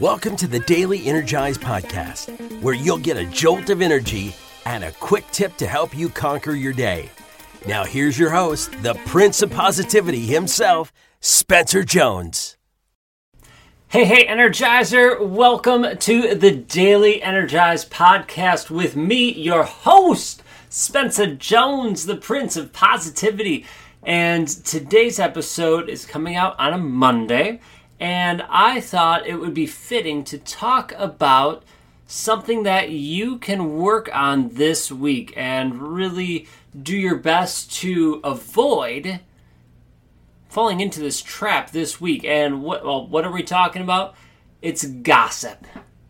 Welcome to the Daily Energize Podcast, where you'll get a jolt of energy and a quick tip to help you conquer your day. Now, here's your host, the Prince of Positivity himself, Spencer Jones. Hey, hey, Energizer. Welcome to the Daily Energize Podcast with me, your host, Spencer Jones, the Prince of Positivity. And today's episode is coming out on a Monday and I thought it would be fitting to talk about something that you can work on this week and really do your best to avoid falling into this trap this week. And what well, what are we talking about? It's gossip.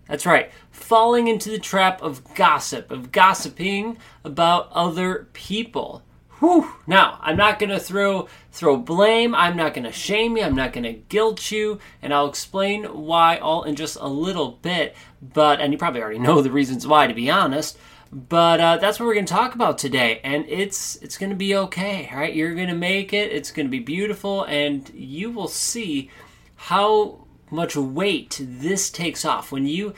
That's right. Falling into the trap of gossip, of gossiping about other people. Whew. Now, I'm not going to throw throw blame. I'm not going to shame you. I'm not going to guilt you, and I'll explain why all in just a little bit. But and you probably already know the reasons why, to be honest. But uh, that's what we're going to talk about today, and it's it's going to be okay. right? you're going to make it. It's going to be beautiful, and you will see how much weight this takes off when you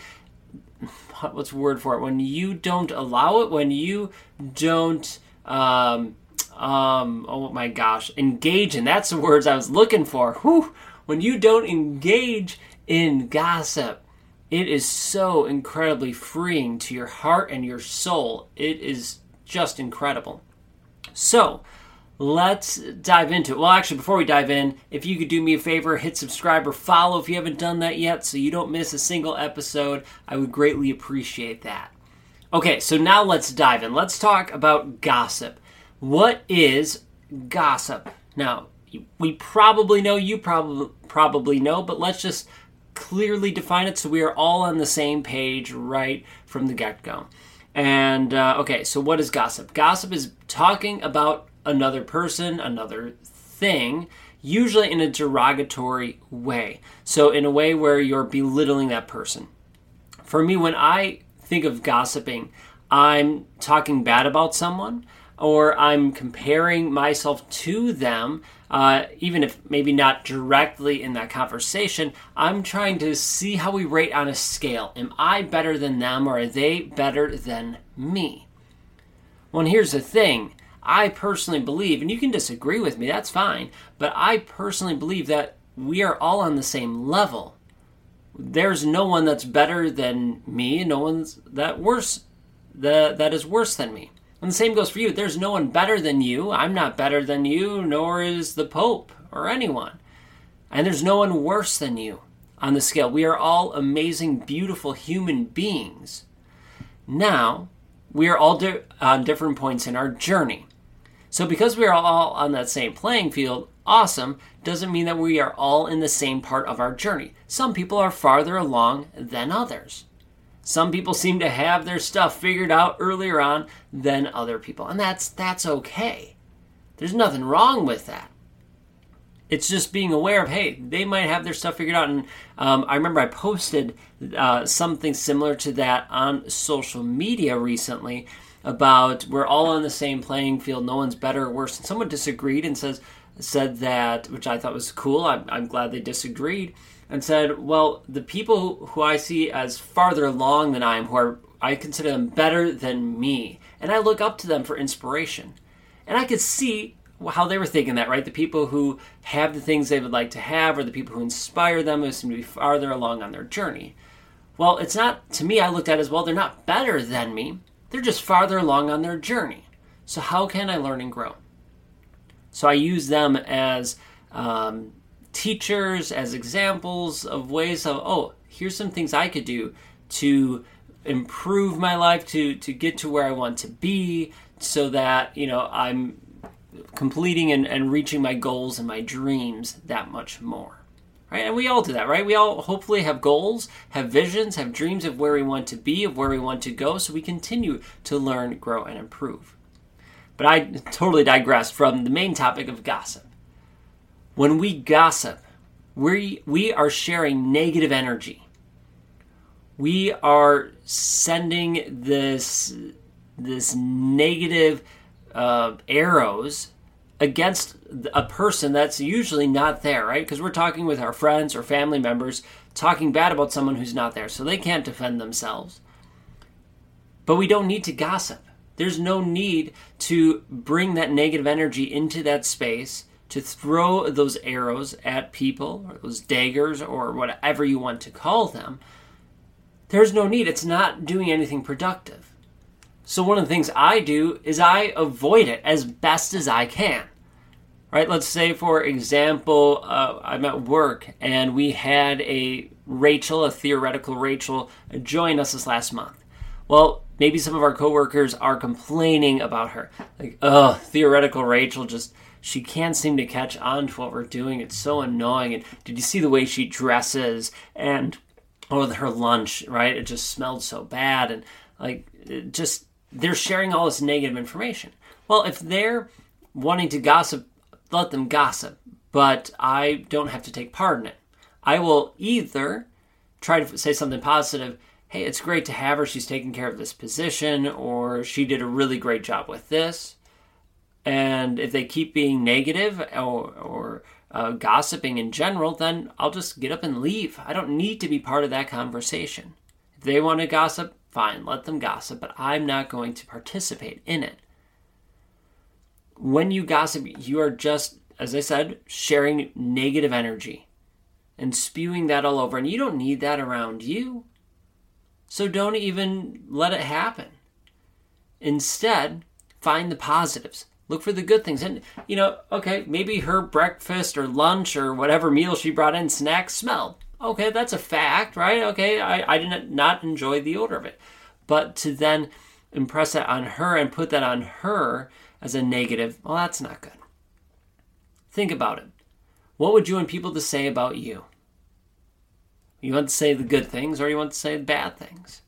what's the word for it when you don't allow it when you don't um, um, oh my gosh, engage in that's the words I was looking for. Whew, when you don't engage in gossip, it is so incredibly freeing to your heart and your soul. It is just incredible. So, let's dive into it. Well, actually, before we dive in, if you could do me a favor, hit subscribe or follow if you haven't done that yet so you don't miss a single episode, I would greatly appreciate that. Okay, so now let's dive in. Let's talk about gossip. What is gossip? Now, we probably know, you probably probably know, but let's just clearly define it so we are all on the same page right from the get go. And uh, okay, so what is gossip? Gossip is talking about another person, another thing, usually in a derogatory way. So, in a way where you're belittling that person. For me, when I think of gossiping, I'm talking bad about someone or I'm comparing myself to them, uh, even if maybe not directly in that conversation, I'm trying to see how we rate on a scale. Am I better than them or are they better than me? Well, here's the thing I personally believe, and you can disagree with me, that's fine, but I personally believe that we are all on the same level. There's no one that's better than me, no one's that worse that, that is worse than me. And the same goes for you. There's no one better than you. I'm not better than you, nor is the Pope or anyone. And there's no one worse than you on the scale. We are all amazing, beautiful human beings. Now, we are all di- on different points in our journey. So, because we are all on that same playing field, awesome, doesn't mean that we are all in the same part of our journey. Some people are farther along than others. Some people seem to have their stuff figured out earlier on than other people, and that's that's okay. There's nothing wrong with that. It's just being aware of hey, they might have their stuff figured out. And um, I remember I posted uh, something similar to that on social media recently about we're all on the same playing field. No one's better or worse. And someone disagreed and says said that, which I thought was cool. I'm, I'm glad they disagreed and said, "Well, the people who I see as farther along than I am, who are I consider them better than me, and I look up to them for inspiration." And I could see how they were thinking that, right? The people who have the things they would like to have, or the people who inspire them, who seem to be farther along on their journey. Well, it's not to me. I looked at as well. They're not better than me. They're just farther along on their journey. So how can I learn and grow? So I use them as um, teachers as examples of ways of oh here's some things i could do to improve my life to to get to where i want to be so that you know i'm completing and, and reaching my goals and my dreams that much more right? And we all do that right? We all hopefully have goals have visions have dreams of where we want to be of where we want to go so we continue to learn grow and improve. But i totally digressed from the main topic of gossip when we gossip, we, we are sharing negative energy. We are sending this, this negative uh, arrows against a person that's usually not there, right? Because we're talking with our friends or family members, talking bad about someone who's not there, so they can't defend themselves. But we don't need to gossip. There's no need to bring that negative energy into that space to throw those arrows at people or those daggers or whatever you want to call them. There's no need. It's not doing anything productive. So, one of the things I do is I avoid it as best as I can. Right? Let's say, for example, uh, I'm at work and we had a Rachel, a theoretical Rachel, join us this last month. Well, maybe some of our coworkers are complaining about her. Like, oh, theoretical Rachel just she can't seem to catch on to what we're doing. It's so annoying. And did you see the way she dresses and or her lunch, right? It just smelled so bad and like just they're sharing all this negative information. Well, if they're wanting to gossip, let them gossip, but I don't have to take part in it. I will either try to say something positive hey, it's great to have her. She's taking care of this position, or she did a really great job with this. And if they keep being negative or, or uh, gossiping in general, then I'll just get up and leave. I don't need to be part of that conversation. If they want to gossip, fine, let them gossip, but I'm not going to participate in it. When you gossip, you are just, as I said, sharing negative energy and spewing that all over, and you don't need that around you. So don't even let it happen. Instead, find the positives. Look for the good things. And, you know, okay, maybe her breakfast or lunch or whatever meal she brought in, snacks smelled. Okay, that's a fact, right? Okay, I, I did not enjoy the odor of it. But to then impress that on her and put that on her as a negative, well, that's not good. Think about it. What would you want people to say about you? You want to say the good things or you want to say the bad things?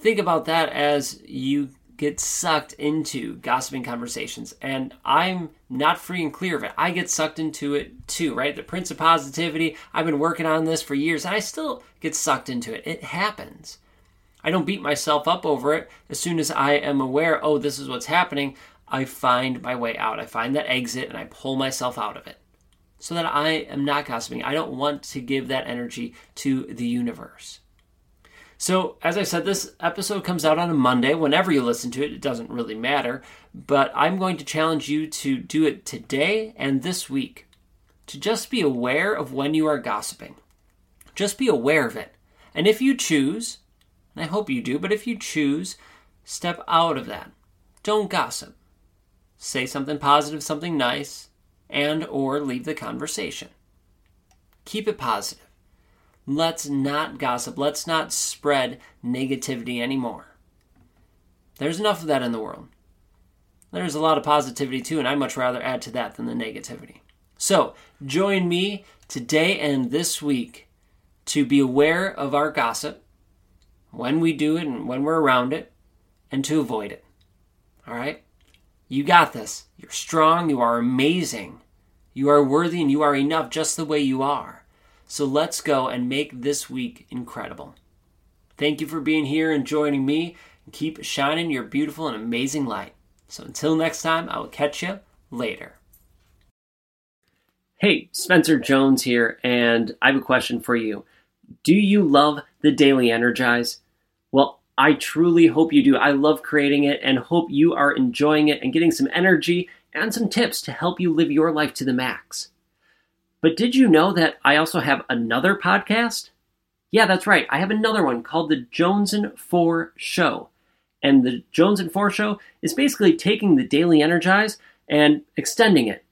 Think about that as you get sucked into gossiping conversations. And I'm not free and clear of it. I get sucked into it too, right? The Prince of Positivity, I've been working on this for years and I still get sucked into it. It happens. I don't beat myself up over it. As soon as I am aware, oh, this is what's happening, I find my way out. I find that exit and I pull myself out of it so that I am not gossiping. I don't want to give that energy to the universe. So, as I said, this episode comes out on a Monday. Whenever you listen to it, it doesn't really matter. But I'm going to challenge you to do it today and this week. To just be aware of when you are gossiping. Just be aware of it. And if you choose, and I hope you do, but if you choose, step out of that. Don't gossip. Say something positive, something nice and or leave the conversation. Keep it positive. Let's not gossip. Let's not spread negativity anymore. There's enough of that in the world. There's a lot of positivity too, and I'd much rather add to that than the negativity. So, join me today and this week to be aware of our gossip, when we do it and when we're around it, and to avoid it. All right? You got this. You're strong. You are amazing. You are worthy and you are enough just the way you are. So let's go and make this week incredible. Thank you for being here and joining me. Keep shining your beautiful and amazing light. So until next time, I will catch you later. Hey, Spencer Jones here, and I have a question for you. Do you love the Daily Energize? Well, I truly hope you do. I love creating it and hope you are enjoying it and getting some energy and some tips to help you live your life to the max. But did you know that I also have another podcast? Yeah, that's right. I have another one called The Jones and 4 Show. And The Jones and 4 Show is basically taking the Daily Energize and extending it.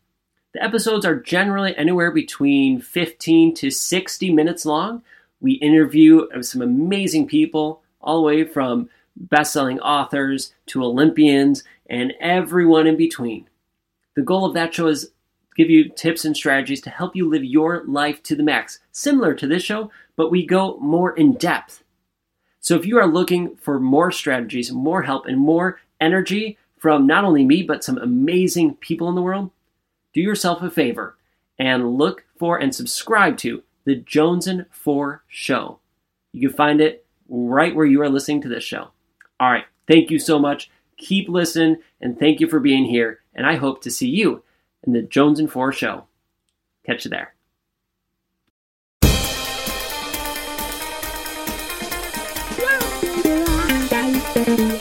The episodes are generally anywhere between 15 to 60 minutes long. We interview some amazing people all the way from best-selling authors to Olympians and everyone in between. The goal of that show is give you tips and strategies to help you live your life to the max, similar to this show, but we go more in depth. So if you are looking for more strategies, more help, and more energy from not only me, but some amazing people in the world, do yourself a favor and look for and subscribe to the Jones and 4 Show. You can find it right where you are listening to this show. All right. Thank you so much. Keep listening and thank you for being here. and I hope to see you in the Jones and Four show. Catch you there. You.